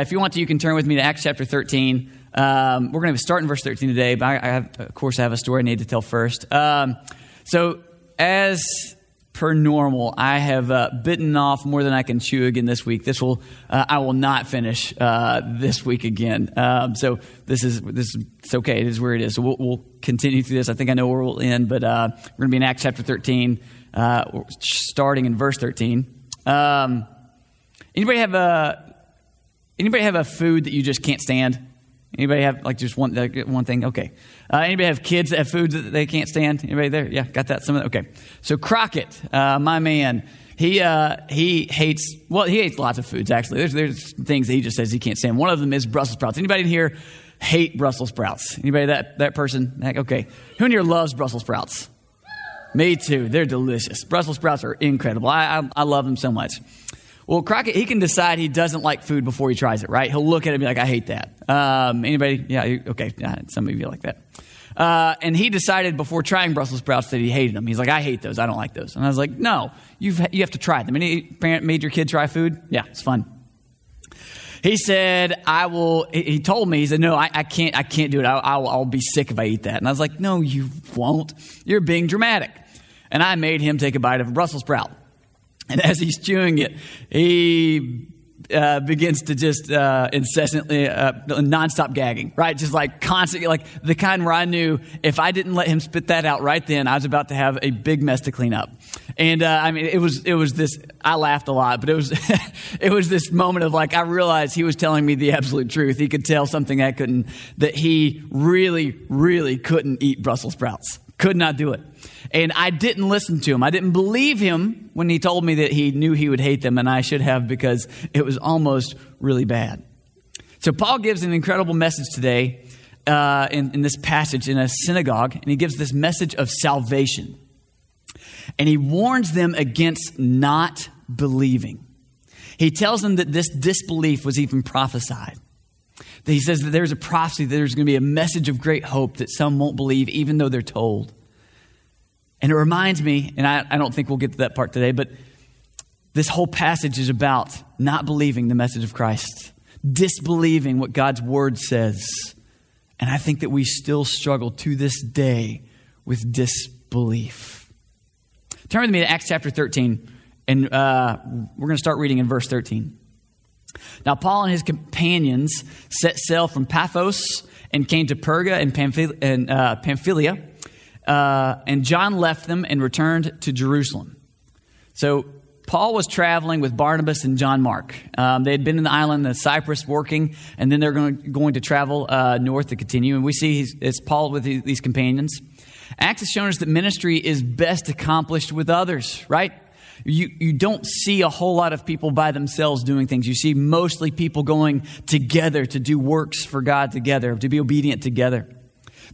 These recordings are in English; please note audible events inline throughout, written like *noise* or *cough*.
If you want to, you can turn with me to Acts chapter 13. Um, we're going to start in verse 13 today, but I, I have, of course, I have a story I need to tell first. Um, so, as per normal, I have uh, bitten off more than I can chew again this week. This will, uh, I will not finish uh, this week again. Um, so this is this is it's okay. It is where it is. So we'll, we'll continue through this. I think I know where we'll end, but uh, we're going to be in Acts chapter 13, uh, starting in verse 13. Um, anybody have a Anybody have a food that you just can't stand? Anybody have like just one one thing? Okay. Uh, anybody have kids that have foods that they can't stand? Anybody there? Yeah, got that. Some of that? Okay. So Crockett, uh, my man, he uh, he hates well, he hates lots of foods actually. There's there's things that he just says he can't stand. One of them is Brussels sprouts. Anybody in here hate Brussels sprouts? Anybody that that person? Okay. Who in here loves Brussels sprouts? Me too. They're delicious. Brussels sprouts are incredible. I I, I love them so much. Well, Crockett, he can decide he doesn't like food before he tries it, right? He'll look at it and be like, I hate that. Um, anybody? Yeah, okay. Some of you like that. Uh, and he decided before trying Brussels sprouts that he hated them. He's like, I hate those. I don't like those. And I was like, no, you've, you have to try them. Any parent made your kid try food? Yeah, it's fun. He said, I will, he told me, he said, no, I, I can't, I can't do it. I, I'll, I'll be sick if I eat that. And I was like, no, you won't. You're being dramatic. And I made him take a bite of a Brussels sprout. And as he's chewing it, he uh, begins to just uh, incessantly, uh, nonstop gagging, right? Just like constantly, like the kind where I knew if I didn't let him spit that out right then, I was about to have a big mess to clean up. And uh, I mean, it was it was this. I laughed a lot, but it was *laughs* it was this moment of like I realized he was telling me the absolute truth. He could tell something I couldn't. That he really, really couldn't eat Brussels sprouts. Could not do it. And I didn't listen to him. I didn't believe him when he told me that he knew he would hate them, and I should have because it was almost really bad. So, Paul gives an incredible message today uh, in, in this passage in a synagogue, and he gives this message of salvation. And he warns them against not believing. He tells them that this disbelief was even prophesied. He says that there's a prophecy, that there's going to be a message of great hope that some won't believe, even though they're told. And it reminds me, and I, I don't think we'll get to that part today, but this whole passage is about not believing the message of Christ, disbelieving what God's word says. And I think that we still struggle to this day with disbelief. Turn with me to Acts chapter 13, and uh, we're going to start reading in verse 13. Now, Paul and his companions set sail from Paphos and came to Perga and. And, uh, Pamphylia uh, and John left them and returned to Jerusalem. So Paul was traveling with Barnabas and John Mark. Um, they had been in the island of Cyprus working, and then they're going, going to travel uh, north to continue. And we see it's Paul with these companions. Acts has shown us that ministry is best accomplished with others, right? You, you don't see a whole lot of people by themselves doing things. You see mostly people going together to do works for God together, to be obedient together.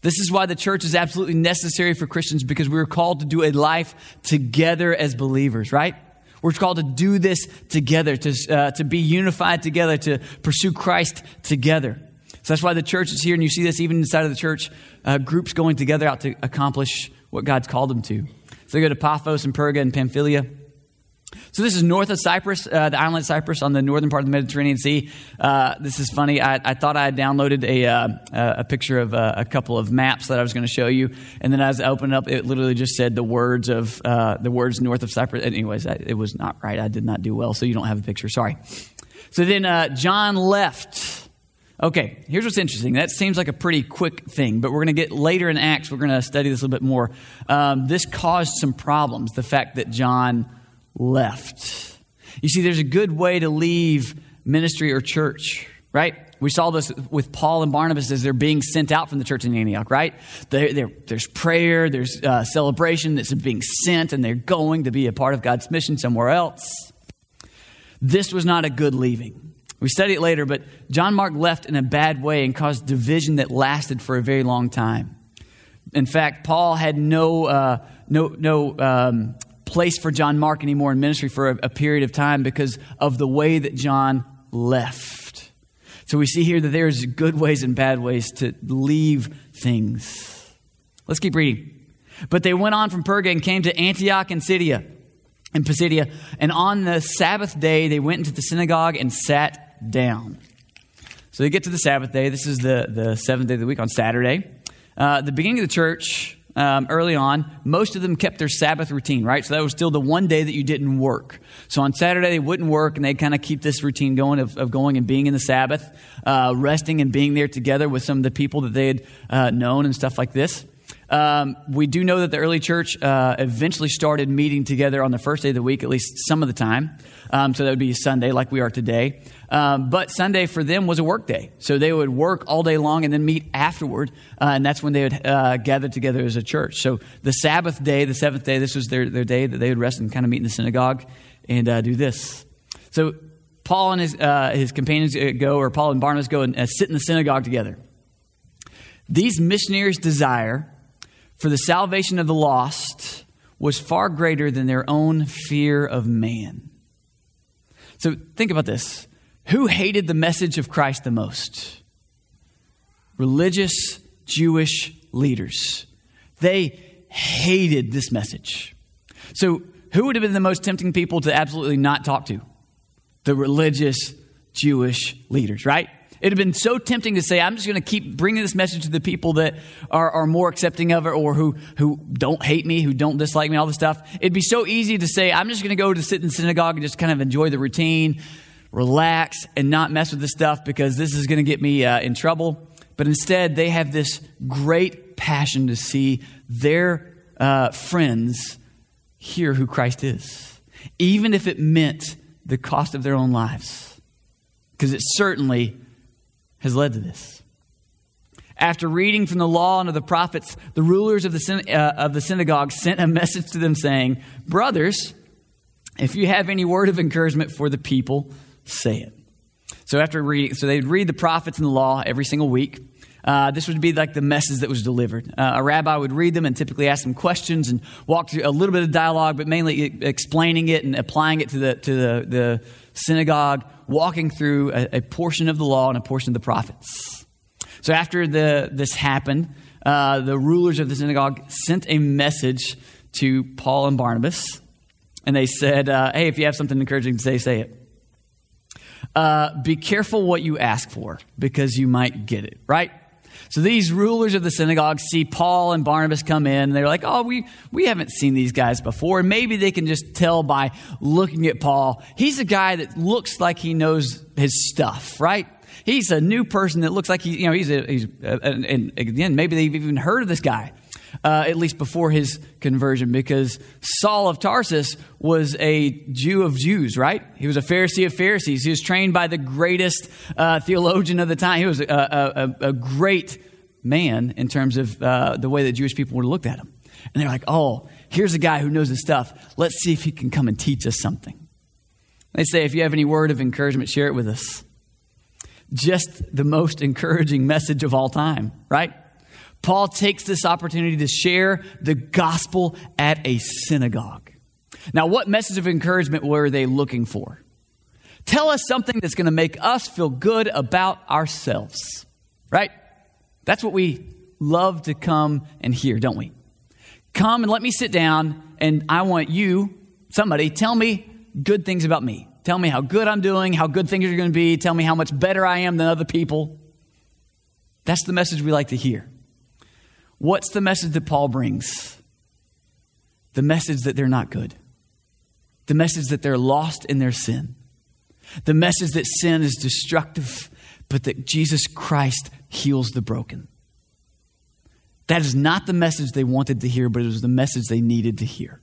This is why the church is absolutely necessary for Christians because we are called to do a life together as believers, right? We're called to do this together, to, uh, to be unified together, to pursue Christ together. So that's why the church is here, and you see this even inside of the church, uh, groups going together out to accomplish what God's called them to. So they go to Paphos and Perga and Pamphylia. So this is north of Cyprus, uh, the island of Cyprus on the northern part of the Mediterranean Sea. Uh, this is funny. I, I, thought I had downloaded a, uh, a picture of uh, a couple of maps that I was going to show you, and then as I opened up, it literally just said the words of uh, the words north of Cyprus. Anyways, I, it was not right. I did not do well, so you don't have a picture. Sorry. So then uh, John left. Okay, here's what's interesting. That seems like a pretty quick thing, but we're going to get later in Acts. We're going to study this a little bit more. Um, this caused some problems. The fact that John left. You see, there's a good way to leave ministry or church, right? We saw this with Paul and Barnabas as they're being sent out from the church in Antioch, right? They're, they're, there's prayer, there's uh, celebration that's being sent, and they're going to be a part of God's mission somewhere else. This was not a good leaving. We study it later, but John Mark left in a bad way and caused division that lasted for a very long time. In fact, Paul had no, uh, no, no um, place for John Mark anymore in ministry for a, a period of time because of the way that John left. So we see here that there's good ways and bad ways to leave things. Let's keep reading. But they went on from Perga and came to Antioch and Pisidia, and Pisidia, and on the Sabbath day they went into the synagogue and sat down. So they get to the Sabbath day. This is the, the seventh day of the week on Saturday. Uh, the beginning of the church, um, early on, most of them kept their Sabbath routine, right? So that was still the one day that you didn't work. So on Saturday, they wouldn't work, and they'd kind of keep this routine going of, of going and being in the Sabbath, uh, resting and being there together with some of the people that they had uh, known and stuff like this. Um, we do know that the early church uh, eventually started meeting together on the first day of the week, at least some of the time. Um, so that would be Sunday, like we are today. Um, but Sunday for them was a work day. So they would work all day long and then meet afterward. Uh, and that's when they would uh, gather together as a church. So the Sabbath day, the seventh day, this was their, their day that they would rest and kind of meet in the synagogue and uh, do this. So Paul and his, uh, his companions uh, go, or Paul and Barnabas go and sit in the synagogue together. These missionaries' desire for the salvation of the lost was far greater than their own fear of man. So think about this. Who hated the message of Christ the most? Religious Jewish leaders. They hated this message. So, who would have been the most tempting people to absolutely not talk to? The religious Jewish leaders, right? It'd have been so tempting to say, I'm just going to keep bringing this message to the people that are, are more accepting of it or who, who don't hate me, who don't dislike me, all this stuff. It'd be so easy to say, I'm just going to go to sit in synagogue and just kind of enjoy the routine, relax, and not mess with this stuff because this is going to get me uh, in trouble. But instead, they have this great passion to see their uh, friends hear who Christ is, even if it meant the cost of their own lives. Because it certainly has led to this. After reading from the law and of the prophets, the rulers of the, uh, of the synagogue sent a message to them saying, Brothers, if you have any word of encouragement for the people, say it. So after reading, so they'd read the prophets and the law every single week. Uh, this would be like the message that was delivered. Uh, a rabbi would read them and typically ask them questions and walk through a little bit of dialogue, but mainly explaining it and applying it to the to the, the synagogue walking through a, a, portion of the law and a portion of the prophets. So after the, this happened, uh, the rulers of the synagogue sent a message to Paul and Barnabas, and they said, uh, "Hey, if you have something encouraging to say, say it." Uh, be careful what you ask for because you might get it, right? So these rulers of the synagogue see Paul and Barnabas come in, and they're like, oh, we, we haven't seen these guys before. And maybe they can just tell by looking at Paul. He's a guy that looks like he knows his stuff, right? He's a new person that looks like he, you know, he's a, he's, a, and, and again, maybe they've even heard of this guy. Uh, at least before his conversion, because Saul of Tarsus was a Jew of Jews, right? He was a Pharisee of Pharisees. He was trained by the greatest uh, theologian of the time. He was a, a, a great man in terms of uh, the way that Jewish people would have looked at him. And they're like, oh, here's a guy who knows his stuff. Let's see if he can come and teach us something. They say, if you have any word of encouragement, share it with us. Just the most encouraging message of all time, right? Paul takes this opportunity to share the gospel at a synagogue. Now, what message of encouragement were they looking for? Tell us something that's going to make us feel good about ourselves, right? That's what we love to come and hear, don't we? Come and let me sit down, and I want you, somebody, tell me good things about me. Tell me how good I'm doing, how good things are going to be. Tell me how much better I am than other people. That's the message we like to hear. What's the message that Paul brings? The message that they're not good. The message that they're lost in their sin. The message that sin is destructive, but that Jesus Christ heals the broken. That is not the message they wanted to hear, but it was the message they needed to hear.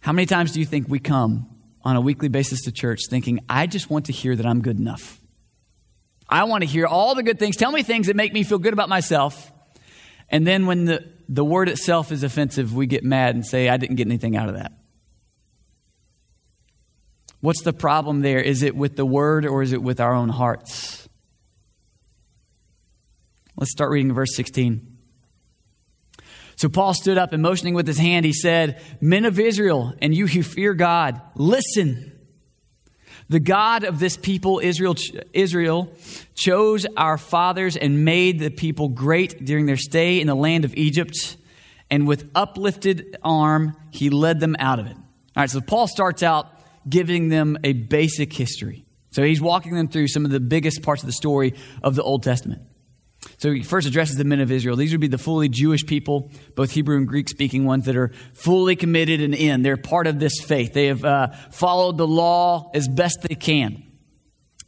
How many times do you think we come on a weekly basis to church thinking, I just want to hear that I'm good enough? I want to hear all the good things. Tell me things that make me feel good about myself. And then when the, the word itself is offensive, we get mad and say, I didn't get anything out of that. What's the problem there? Is it with the word or is it with our own hearts? Let's start reading verse 16. So Paul stood up and motioning with his hand, he said, Men of Israel, and you who fear God, listen. The God of this people, Israel, Israel, chose our fathers and made the people great during their stay in the land of Egypt. And with uplifted arm, he led them out of it. All right, so Paul starts out giving them a basic history. So he's walking them through some of the biggest parts of the story of the Old Testament. So he first addresses the men of Israel. These would be the fully Jewish people, both Hebrew and Greek speaking ones that are fully committed and in. They're part of this faith. They have uh, followed the law as best they can.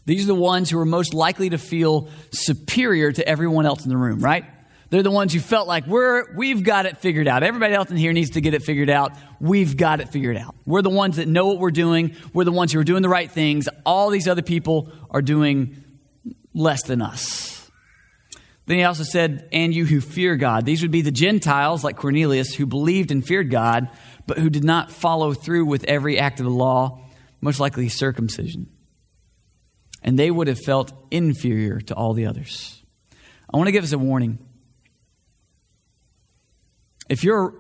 These are the ones who are most likely to feel superior to everyone else in the room, right? They're the ones who felt like we're, we've got it figured out. Everybody else in here needs to get it figured out. We've got it figured out. We're the ones that know what we're doing. We're the ones who are doing the right things. All these other people are doing less than us. Then he also said, and you who fear God. These would be the Gentiles, like Cornelius, who believed and feared God, but who did not follow through with every act of the law, most likely circumcision. And they would have felt inferior to all the others. I want to give us a warning. If you're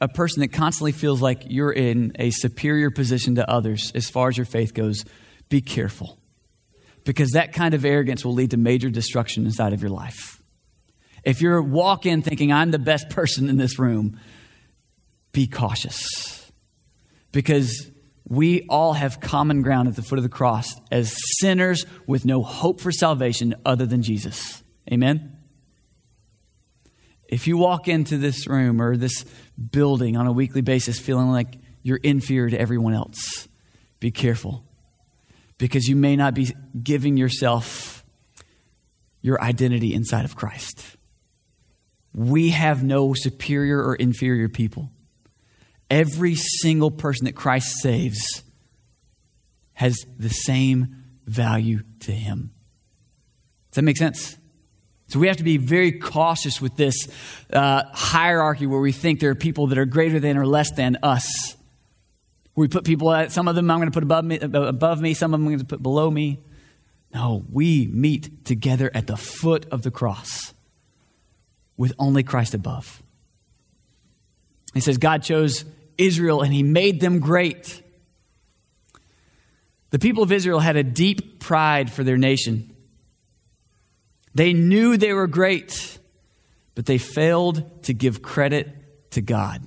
a person that constantly feels like you're in a superior position to others as far as your faith goes, be careful. Because that kind of arrogance will lead to major destruction inside of your life. If you walk in thinking, I'm the best person in this room, be cautious. Because we all have common ground at the foot of the cross as sinners with no hope for salvation other than Jesus. Amen? If you walk into this room or this building on a weekly basis feeling like you're inferior to everyone else, be careful because you may not be giving yourself your identity inside of Christ. We have no superior or inferior people. Every single person that Christ saves has the same value to him. Does that make sense? So we have to be very cautious with this uh, hierarchy where we think there are people that are greater than or less than us. We put people at some of them I'm going to put above me, above me, some of them I'm going to put below me. No, we meet together at the foot of the cross with only Christ above. He says God chose Israel and he made them great. The people of Israel had a deep pride for their nation. They knew they were great, but they failed to give credit to God.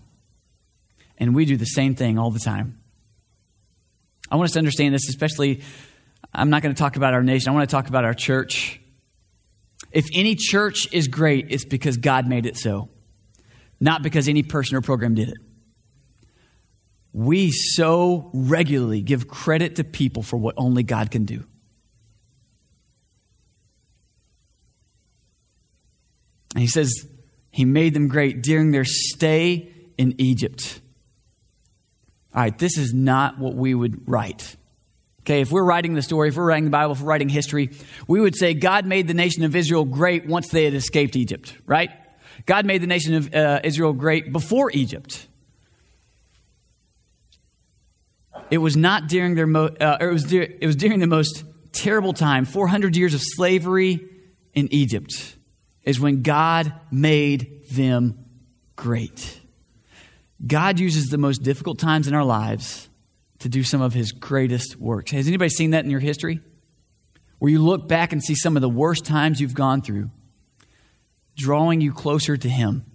And we do the same thing all the time. I want us to understand this, especially, I'm not going to talk about our nation, I want to talk about our church. If any church is great, it's because God made it so, not because any person or program did it. We so regularly give credit to people for what only God can do. And he says he made them great during their stay in Egypt. All right, this is not what we would write. Okay, if we're writing the story, if we're writing the Bible, if we're writing history, we would say God made the nation of Israel great once they had escaped Egypt, right? God made the nation of uh, Israel great before Egypt. It was not during their mo- uh, it was de- it was during the most terrible time, 400 years of slavery in Egypt is when God made them great. God uses the most difficult times in our lives to do some of his greatest works. Has anybody seen that in your history? Where you look back and see some of the worst times you've gone through, drawing you closer to him.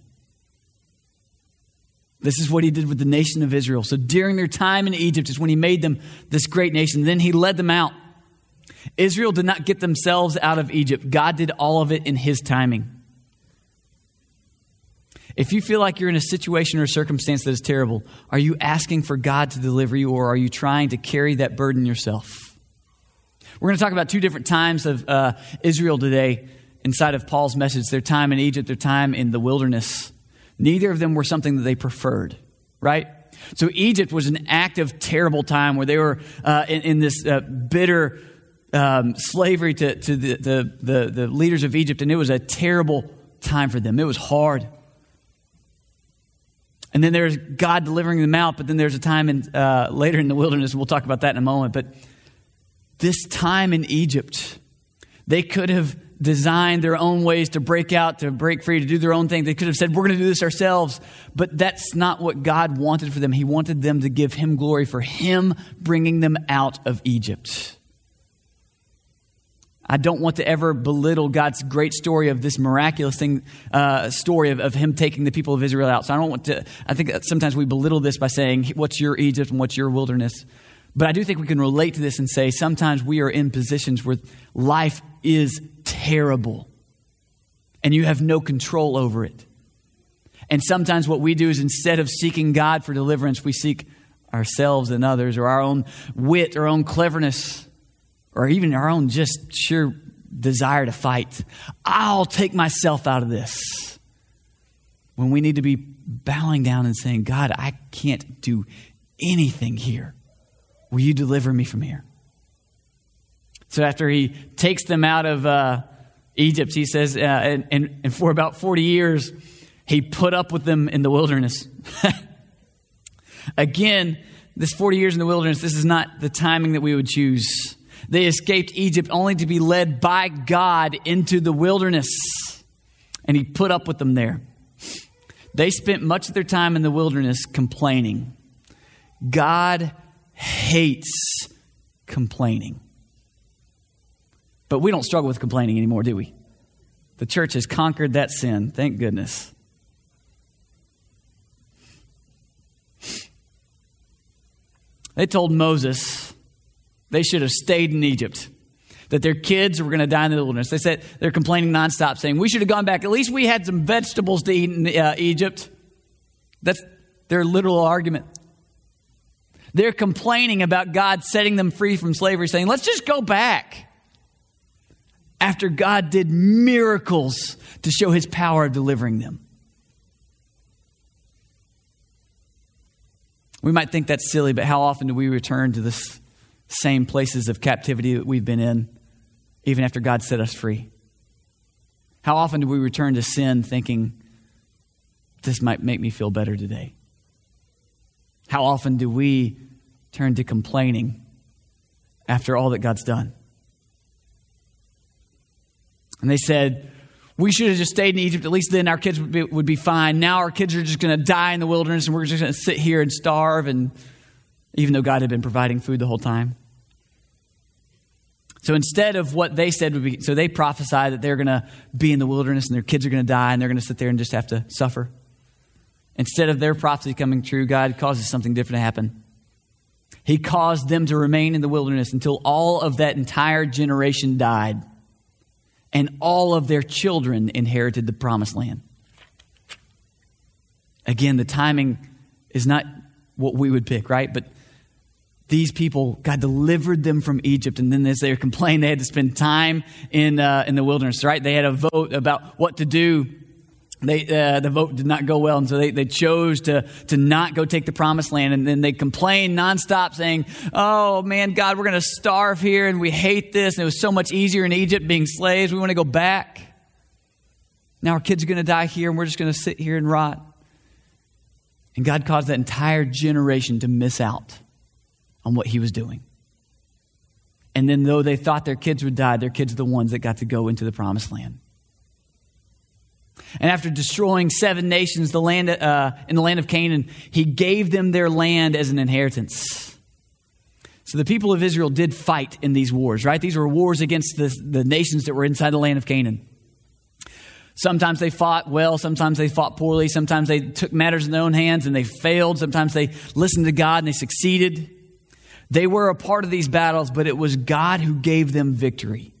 This is what he did with the nation of Israel. So during their time in Egypt is when he made them this great nation. Then he led them out. Israel did not get themselves out of Egypt, God did all of it in His timing. If you feel like you're in a situation or a circumstance that is terrible, are you asking for God to deliver you or are you trying to carry that burden yourself? We're going to talk about two different times of uh, Israel today inside of Paul's message their time in Egypt, their time in the wilderness. Neither of them were something that they preferred, right? So Egypt was an active, terrible time where they were uh, in, in, this uh, bitter um, slavery to, to the, the, the, the leaders of Egypt, and it was a terrible time for them. It was hard. And then there's God delivering them out, but then there's a time in, uh, later in the wilderness, we'll talk about that in a moment. But this time in Egypt, they could have designed their own ways to break out, to break free, to do their own thing. They could have said, We're going to do this ourselves. But that's not what God wanted for them. He wanted them to give Him glory for Him bringing them out of Egypt. I don't want to ever belittle God's great story of this miraculous thing, uh, story of, of Him taking the people of Israel out. So I don't want to, I think sometimes we belittle this by saying, What's your Egypt and what's your wilderness? But I do think we can relate to this and say sometimes we are in positions where life is terrible and you have no control over it. And sometimes what we do is instead of seeking God for deliverance, we seek ourselves and others or our own wit, our own cleverness, or even our own just sheer desire to fight. I'll take myself out of this. When we need to be bowing down and saying, God, I can't do anything here. Will you deliver me from here? So after he takes them out of uh, Egypt, he says, uh, and, and, and for about 40 years, he put up with them in the wilderness. *laughs* Again, this 40 years in the wilderness, this is not the timing that we would choose. They escaped Egypt only to be led by God into the wilderness. And he put up with them there. They spent much of their time in the wilderness complaining. God hates complaining. But we don't struggle with complaining anymore, do we? The church has conquered that sin. Thank goodness. They told Moses they should have stayed in Egypt, that their kids were going to die in the wilderness. They said they're complaining nonstop, saying, We should have gone back. At least we had some vegetables to eat in uh, Egypt. That's their literal argument. They're complaining about God setting them free from slavery, saying, Let's just go back. After God did miracles to show his power of delivering them. We might think that's silly, but how often do we return to the same places of captivity that we've been in, even after God set us free? How often do we return to sin thinking, this might make me feel better today? How often do we turn to complaining after all that God's done? And they said, we should have just stayed in Egypt. At least then our kids would be, would be fine. Now our kids are just going to die in the wilderness and we're just going to sit here and starve. And even though God had been providing food the whole time. So instead of what they said would be, so they prophesied that they're going to be in the wilderness and their kids are going to die and they're going to sit there and just have to suffer. Instead of their prophecy coming true, God causes something different to happen. He caused them to remain in the wilderness until all of that entire generation died and all of their children inherited the promised land. Again, the timing is not what we would pick, right? But these people, God delivered them from Egypt, and then as they complained, they had to spend time in, uh, in the wilderness, right? They had a vote about what to do they, uh, the vote did not go well, and so they, they chose to, to not go take the promised land. And then they complained nonstop, saying, Oh man, God, we're going to starve here, and we hate this. And it was so much easier in Egypt being slaves. We want to go back. Now our kids are going to die here, and we're just going to sit here and rot. And God caused that entire generation to miss out on what He was doing. And then, though they thought their kids would die, their kids are the ones that got to go into the promised land. And after destroying seven nations the land, uh, in the land of Canaan, he gave them their land as an inheritance. So the people of Israel did fight in these wars, right? These were wars against the, the nations that were inside the land of Canaan. Sometimes they fought well, sometimes they fought poorly, sometimes they took matters in their own hands and they failed, sometimes they listened to God and they succeeded. They were a part of these battles, but it was God who gave them victory.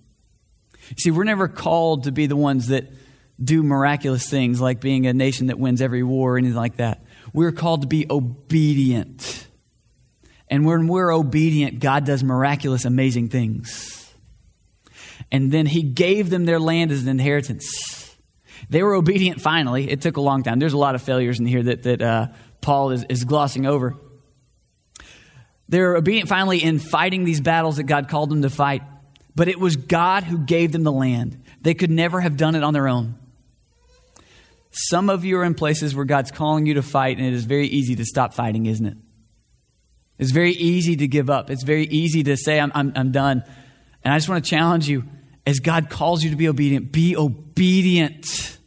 See, we're never called to be the ones that do miraculous things like being a nation that wins every war or anything like that. We're called to be obedient. And when we're obedient, God does miraculous, amazing things. And then He gave them their land as an inheritance. They were obedient finally. It took a long time. There's a lot of failures in here that, that uh, Paul is, is glossing over. They're obedient finally in fighting these battles that God called them to fight. But it was God who gave them the land. They could never have done it on their own. Some of you are in places where God's calling you to fight, and it is very easy to stop fighting, isn't it? It's very easy to give up. It's very easy to say, I'm, I'm, I'm done. And I just want to challenge you as God calls you to be obedient, be obedient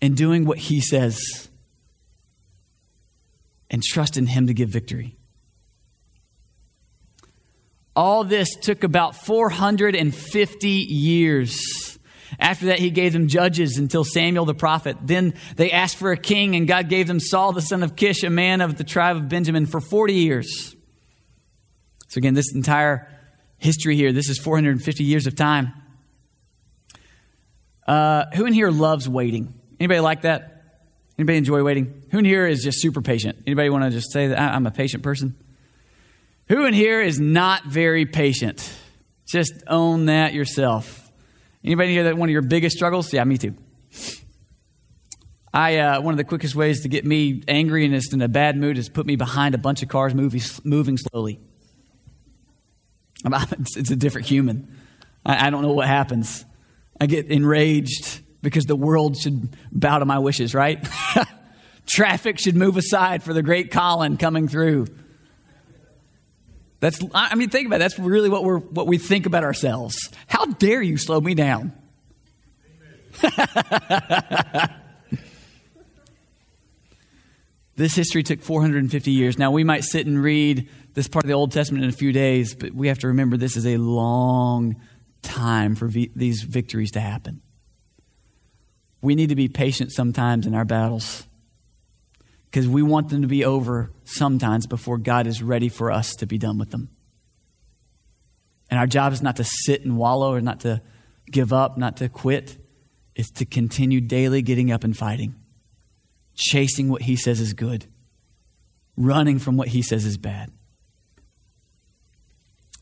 in doing what He says and trust in Him to give victory. All this took about 450 years. After that, he gave them judges until Samuel the prophet. Then they asked for a king, and God gave them Saul the son of Kish, a man of the tribe of Benjamin, for 40 years. So, again, this entire history here, this is 450 years of time. Uh, who in here loves waiting? Anybody like that? Anybody enjoy waiting? Who in here is just super patient? Anybody want to just say that I'm a patient person? Who in here is not very patient? Just own that yourself. Anybody here that one of your biggest struggles? Yeah, me too. I uh, one of the quickest ways to get me angry and just in a bad mood is put me behind a bunch of cars moving, moving slowly. *laughs* It's a different human. I, I don't know what happens. I get enraged because the world should bow to my wishes, right? *laughs* Traffic should move aside for the great Colin coming through. That's, I mean, think about it. That's really what, we're, what we think about ourselves. How dare you slow me down? *laughs* this history took 450 years. Now, we might sit and read this part of the Old Testament in a few days, but we have to remember this is a long time for v- these victories to happen. We need to be patient sometimes in our battles because we want them to be over sometimes before God is ready for us to be done with them. And our job is not to sit and wallow or not to give up, not to quit. It's to continue daily getting up and fighting, chasing what He says is good, running from what He says is bad.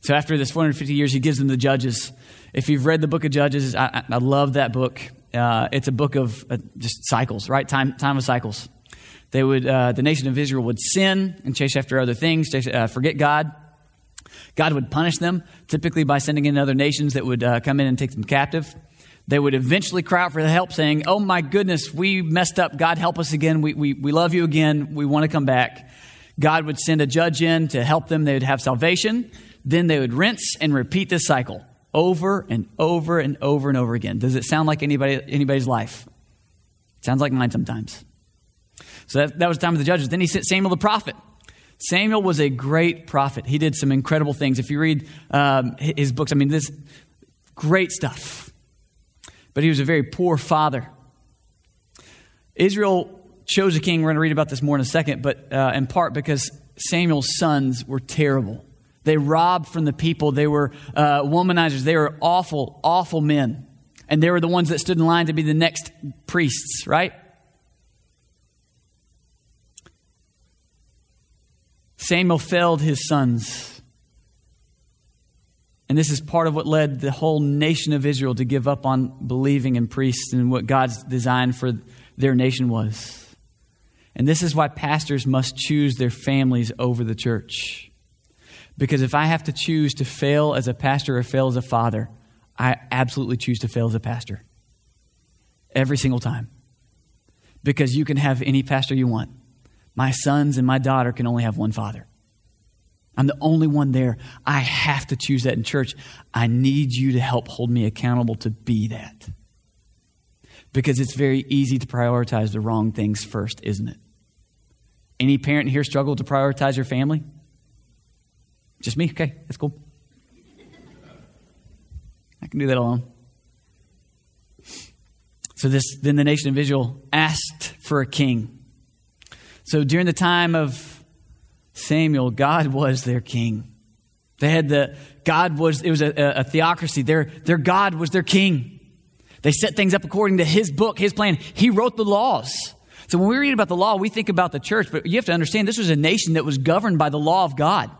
So after this 450 years, He gives them the judges. If you've read the book of Judges, I, I love that book. Uh, it's a book of uh, just cycles, right? Time, time of cycles. They would, uh, the nation of Israel would sin and chase after other things, chase, uh, forget God. God would punish them, typically by sending in other nations that would uh, come in and take them captive. They would eventually cry out for help, saying, Oh my goodness, we messed up. God, help us again. We, we, we love you again. We want to come back. God would send a judge in to help them. They would have salvation. Then they would rinse and repeat this cycle over and over and over and over again. Does it sound like anybody, anybody's life? It sounds like mine sometimes. So that, that was the time of the judges. Then he sent Samuel the prophet. Samuel was a great prophet. He did some incredible things. If you read um, his books, I mean, this great stuff. But he was a very poor father. Israel chose a king. We're going to read about this more in a second, but uh, in part because Samuel's sons were terrible. They robbed from the people. They were uh, womanizers. They were awful, awful men. And they were the ones that stood in line to be the next priests, right? Samuel failed his sons. And this is part of what led the whole nation of Israel to give up on believing in priests and what God's design for their nation was. And this is why pastors must choose their families over the church. Because if I have to choose to fail as a pastor or fail as a father, I absolutely choose to fail as a pastor. Every single time. Because you can have any pastor you want. My sons and my daughter can only have one father. I'm the only one there. I have to choose that in church. I need you to help hold me accountable to be that. Because it's very easy to prioritize the wrong things first, isn't it? Any parent here struggle to prioritize your family? Just me? Okay, that's cool. I can do that alone. So this then the nation of Israel asked for a king. So during the time of Samuel, God was their king. They had the, God was, it was a, a, theocracy. Their, their God was their king. They set things up according to his book, his plan. He wrote the laws. So when we read about the law, we think about the church, but you have to understand this was a nation that was governed by the law of God.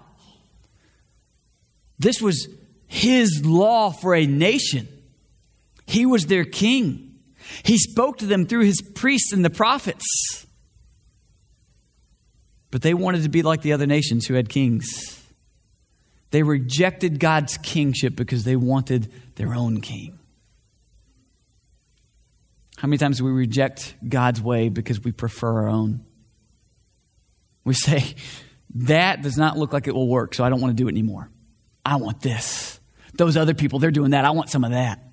This was his law for a nation. He was their king. He spoke to them through his priests and the prophets. But they wanted to be like the other nations who had kings. They rejected God's kingship because they wanted their own king. How many times do we reject God's way because we prefer our own? We say, that does not look like it will work, so I don't want to do it anymore. I want this. Those other people, they're doing that. I want some of that.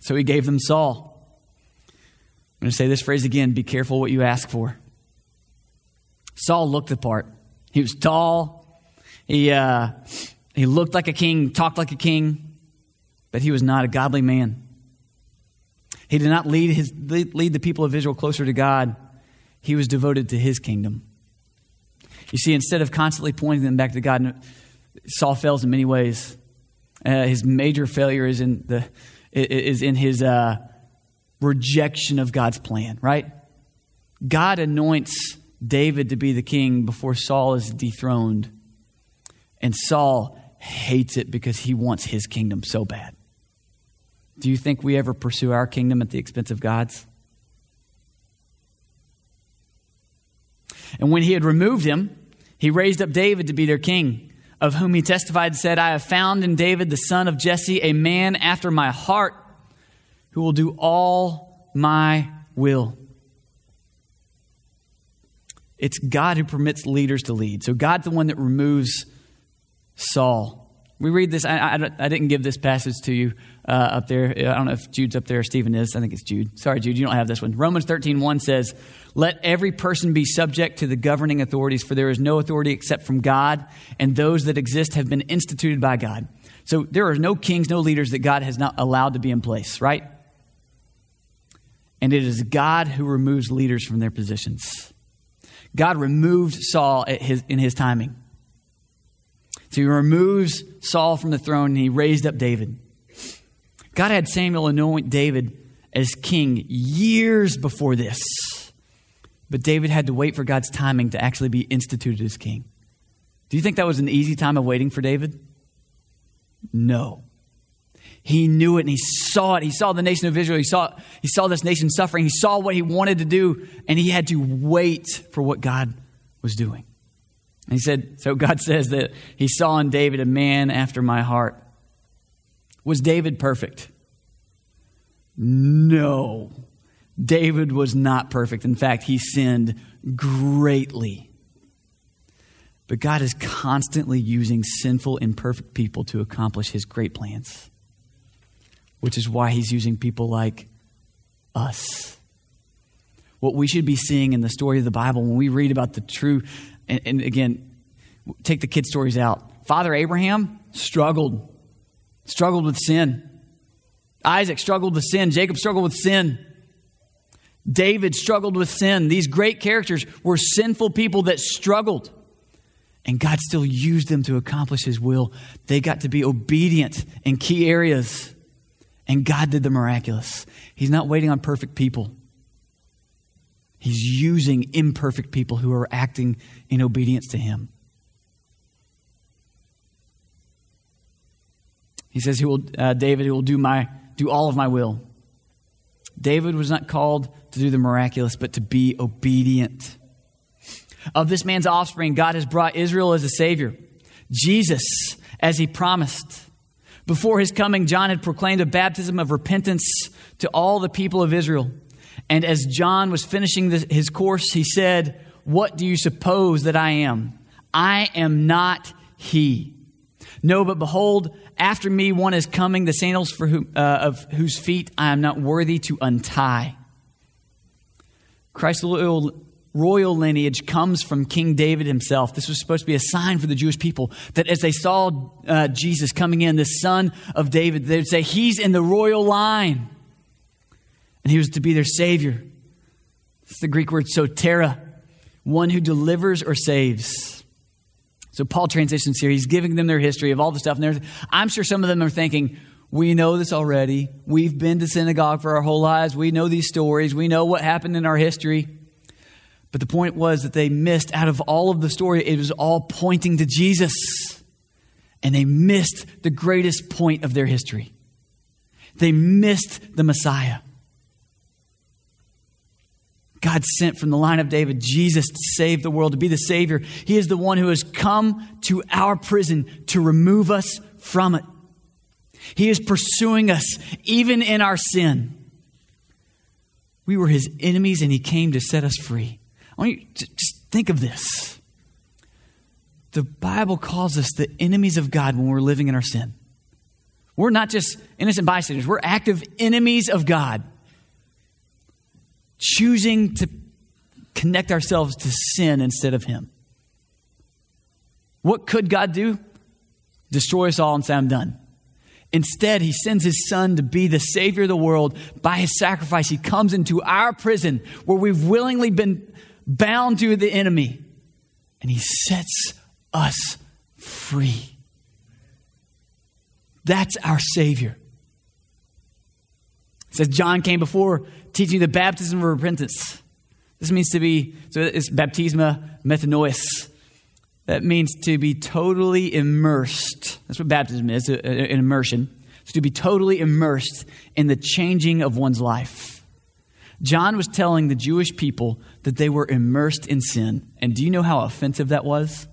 So he gave them Saul. Going to say this phrase again be careful what you ask for. Saul looked the part. He was tall. He, uh, he looked like a king, talked like a king, but he was not a godly man. He did not lead, his, lead the people of Israel closer to God. He was devoted to his kingdom. You see, instead of constantly pointing them back to God, Saul fails in many ways. Uh, his major failure is in, the, is in his uh, rejection of God's plan, right? God anoints David to be the king before Saul is dethroned. And Saul hates it because he wants his kingdom so bad. Do you think we ever pursue our kingdom at the expense of God's? And when he had removed him, he raised up David to be their king, of whom he testified and said, I have found in David the son of Jesse a man after my heart who will do all my will. It's God who permits leaders to lead. So God's the one that removes Saul. We read this. I, I, I didn't give this passage to you uh, up there. I don't know if Jude's up there or Stephen is. I think it's Jude. Sorry, Jude, you don't have this one. Romans 13, 1 says, Let every person be subject to the governing authorities, for there is no authority except from God, and those that exist have been instituted by God. So there are no kings, no leaders that God has not allowed to be in place, right? And it is God who removes leaders from their positions. God removed Saul his, in his timing. So he removes Saul from the throne and he raised up David. God had Samuel anoint David as king years before this. But David had to wait for God's timing to actually be instituted as king. Do you think that was an easy time of waiting for David? No. He knew it and he saw it. He saw the nation of Israel. He saw, he saw this nation suffering. He saw what he wanted to do, and he had to wait for what God was doing. And he said, So God *laughs* says that he saw in David a man after my heart. Was David perfect? No. David was not perfect. In fact, he sinned greatly. But God is constantly using sinful, imperfect people to accomplish his great plans which is why he's using people like us. What we should be seeing in the story of the Bible when we read about the true, and, and again, take the kid stories out. Father Abraham struggled, struggled with sin. Isaac struggled with sin. Jacob struggled with sin. David struggled with sin. These great characters were sinful people that struggled. And God still used them to accomplish His will. They got to be obedient in key areas. And God did the miraculous. He's not waiting on perfect people. He's using imperfect people who are acting in obedience to Him. He says, "He will, uh, David, who will do my do all of my will." David was not called to do the miraculous, but to be obedient. Of this man's offspring, God has brought Israel as a savior, Jesus as He promised. Before his coming, John had proclaimed a baptism of repentance to all the people of Israel. And as John was finishing his course, he said, What do you suppose that I am? I am not he. No, but behold, after me one is coming, the sandals for whom, uh, of whose feet I am not worthy to untie. Christ royal lineage comes from King David himself. This was supposed to be a sign for the Jewish people that as they saw uh, Jesus coming in, the son of David, they would say, He's in the royal line. And he was to be their savior. It's the Greek word sotera, one who delivers or saves. So Paul transitions here. He's giving them their history of all the stuff. And I'm sure some of them are thinking, we know this already. We've been to synagogue for our whole lives. We know these stories. We know what happened in our history. But the point was that they missed out of all of the story, it was all pointing to Jesus. And they missed the greatest point of their history. They missed the Messiah. God sent from the line of David Jesus to save the world, to be the Savior. He is the one who has come to our prison to remove us from it. He is pursuing us even in our sin. We were his enemies and he came to set us free. I want you to just think of this. The Bible calls us the enemies of God when we're living in our sin. We're not just innocent bystanders, we're active enemies of God. Choosing to connect ourselves to sin instead of Him. What could God do? Destroy us all and say, I'm done. Instead, he sends his son to be the savior of the world. By his sacrifice, he comes into our prison where we've willingly been bound to the enemy. and he sets us free. That's our Savior. It says John came before teaching the baptism of repentance. This means to be, so it's baptisma metanoias. That means to be totally immersed. That's what baptism is, uh, uh, an immersion. To be totally immersed in the changing of one's life. John was telling the Jewish people that they were immersed in sin. And do you know how offensive that was?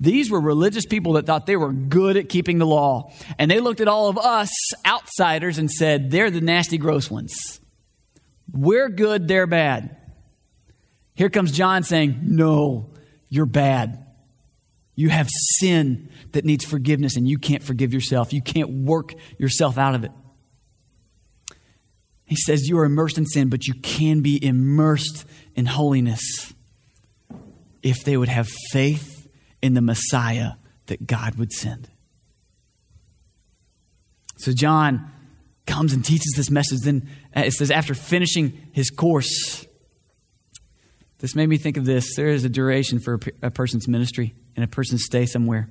These were religious people that thought they were good at keeping the law. And they looked at all of us outsiders and said, they're the nasty, gross ones. We're good, they're bad. Here comes John saying, no, you're bad. You have sin that needs forgiveness and you can't forgive yourself. You can't work yourself out of it. He says you are immersed in sin, but you can be immersed in holiness if they would have faith in the Messiah that God would send. So John comes and teaches this message. Then uh, it says, after finishing his course, this made me think of this. There is a duration for a, person's ministry and a person's stay somewhere.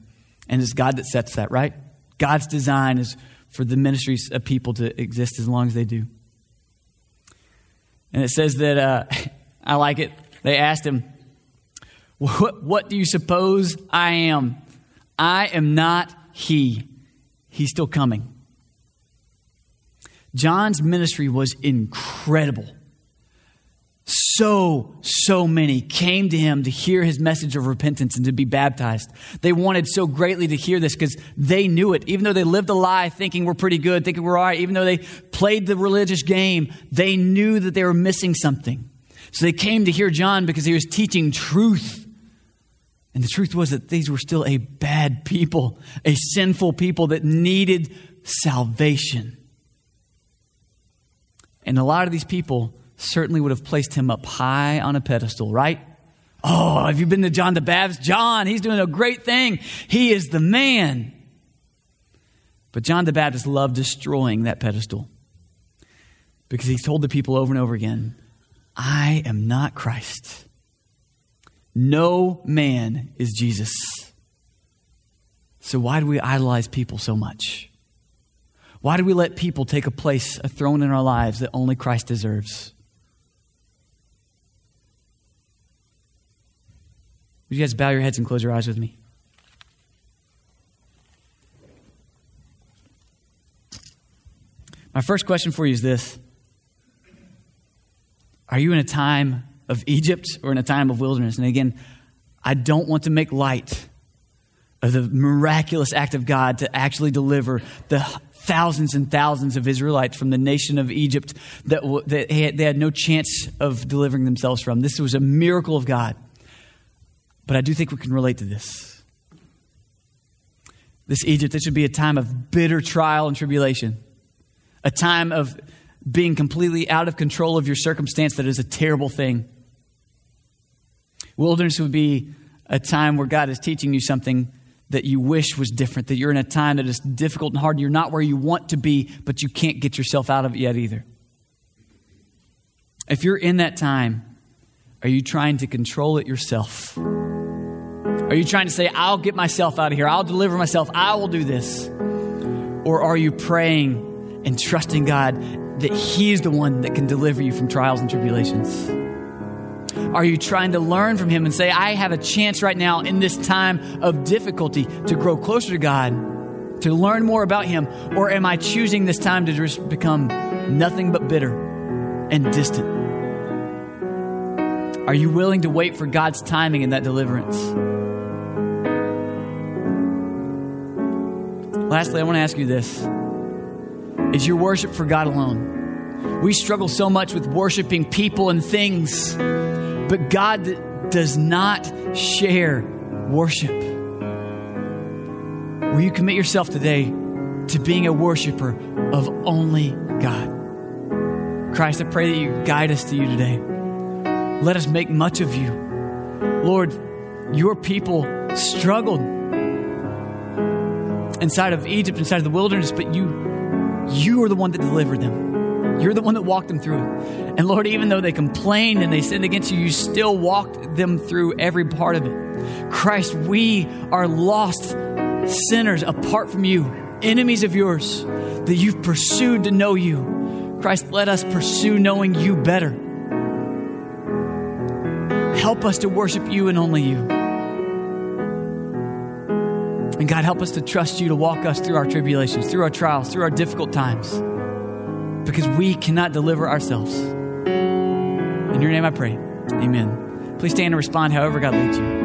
And it's God that sets that, right? God's design is for the ministries of people to exist as long as they do. And it says that, uh, *laughs* I like it. They asked him, what, what do you suppose I am? I am not he. He's still coming. John's ministry was incredible so, so many came to him to hear his message of repentance and to be baptized. They wanted so greatly to hear this because they knew it. Even though they lived a lie thinking we're pretty good, thinking we're all right, even though they played the religious game, they knew that they were missing something. So they came to hear John because he was teaching truth. And the truth was that these were still a bad people, a sinful people that needed salvation. And a lot of these people certainly would have placed him up high on a pedestal, right? Oh, have you been to John the Baptist? John, he's doing a great thing. He is the man. But John the Baptist loved destroying that pedestal because he told the people over and over again, I am not Christ. No man is Jesus. So why do we idolize people so much? Why do we let people take a place, a throne in our lives that only Christ deserves? Would you guys bow your heads and close your eyes with me? My first question for you is this Are you in a time of Egypt or in a time of wilderness? And again, I don't want to make light of the miraculous act of God to actually deliver the thousands and thousands of Israelites from the nation of Egypt that, they had no chance of delivering themselves from. This was a miracle of God. But I do think we can relate to this. This Egypt, this should be a time of bitter trial and tribulation, a time of being completely out of control of your circumstance that is a terrible thing. Wilderness would be a time where God is teaching you something that you wish was different, that you're in a time that is difficult and hard. You're not where you want to be, but you can't get yourself out of it yet either. If you're in that time, are you trying to control it yourself? Are you trying to say, I'll get myself out of here, I'll deliver myself, I will do this? Or are you praying and trusting God that He is the one that can deliver you from trials and tribulations? Are you trying to learn from Him and say, I have a chance right now in this time of difficulty to grow closer to God, to learn more about Him? Or am I choosing this time to just become nothing but bitter and distant? Are you willing to wait for God's timing in that deliverance? Lastly, I want to ask you this Is your worship for God alone? We struggle so much with worshiping people and things, but God does not share worship. Will you commit yourself today to being a worshiper of only God? Christ, I pray that you guide us to you today. Let us make much of you. Lord, your people struggled inside of Egypt, inside of the wilderness, but you, you are the one that delivered them. You're the one that walked them through. And Lord, even though they complained and they sinned against you, you still walked them through every part of it. Christ, we are lost sinners apart from you, enemies of yours, that you've pursued to know you. Christ, let us pursue knowing you better. Help us to worship you and only you. And God, help us to trust you to walk us through our tribulations, through our trials, through our difficult times, because we cannot deliver ourselves. In your name I pray. Amen. Please stand and respond however God leads you.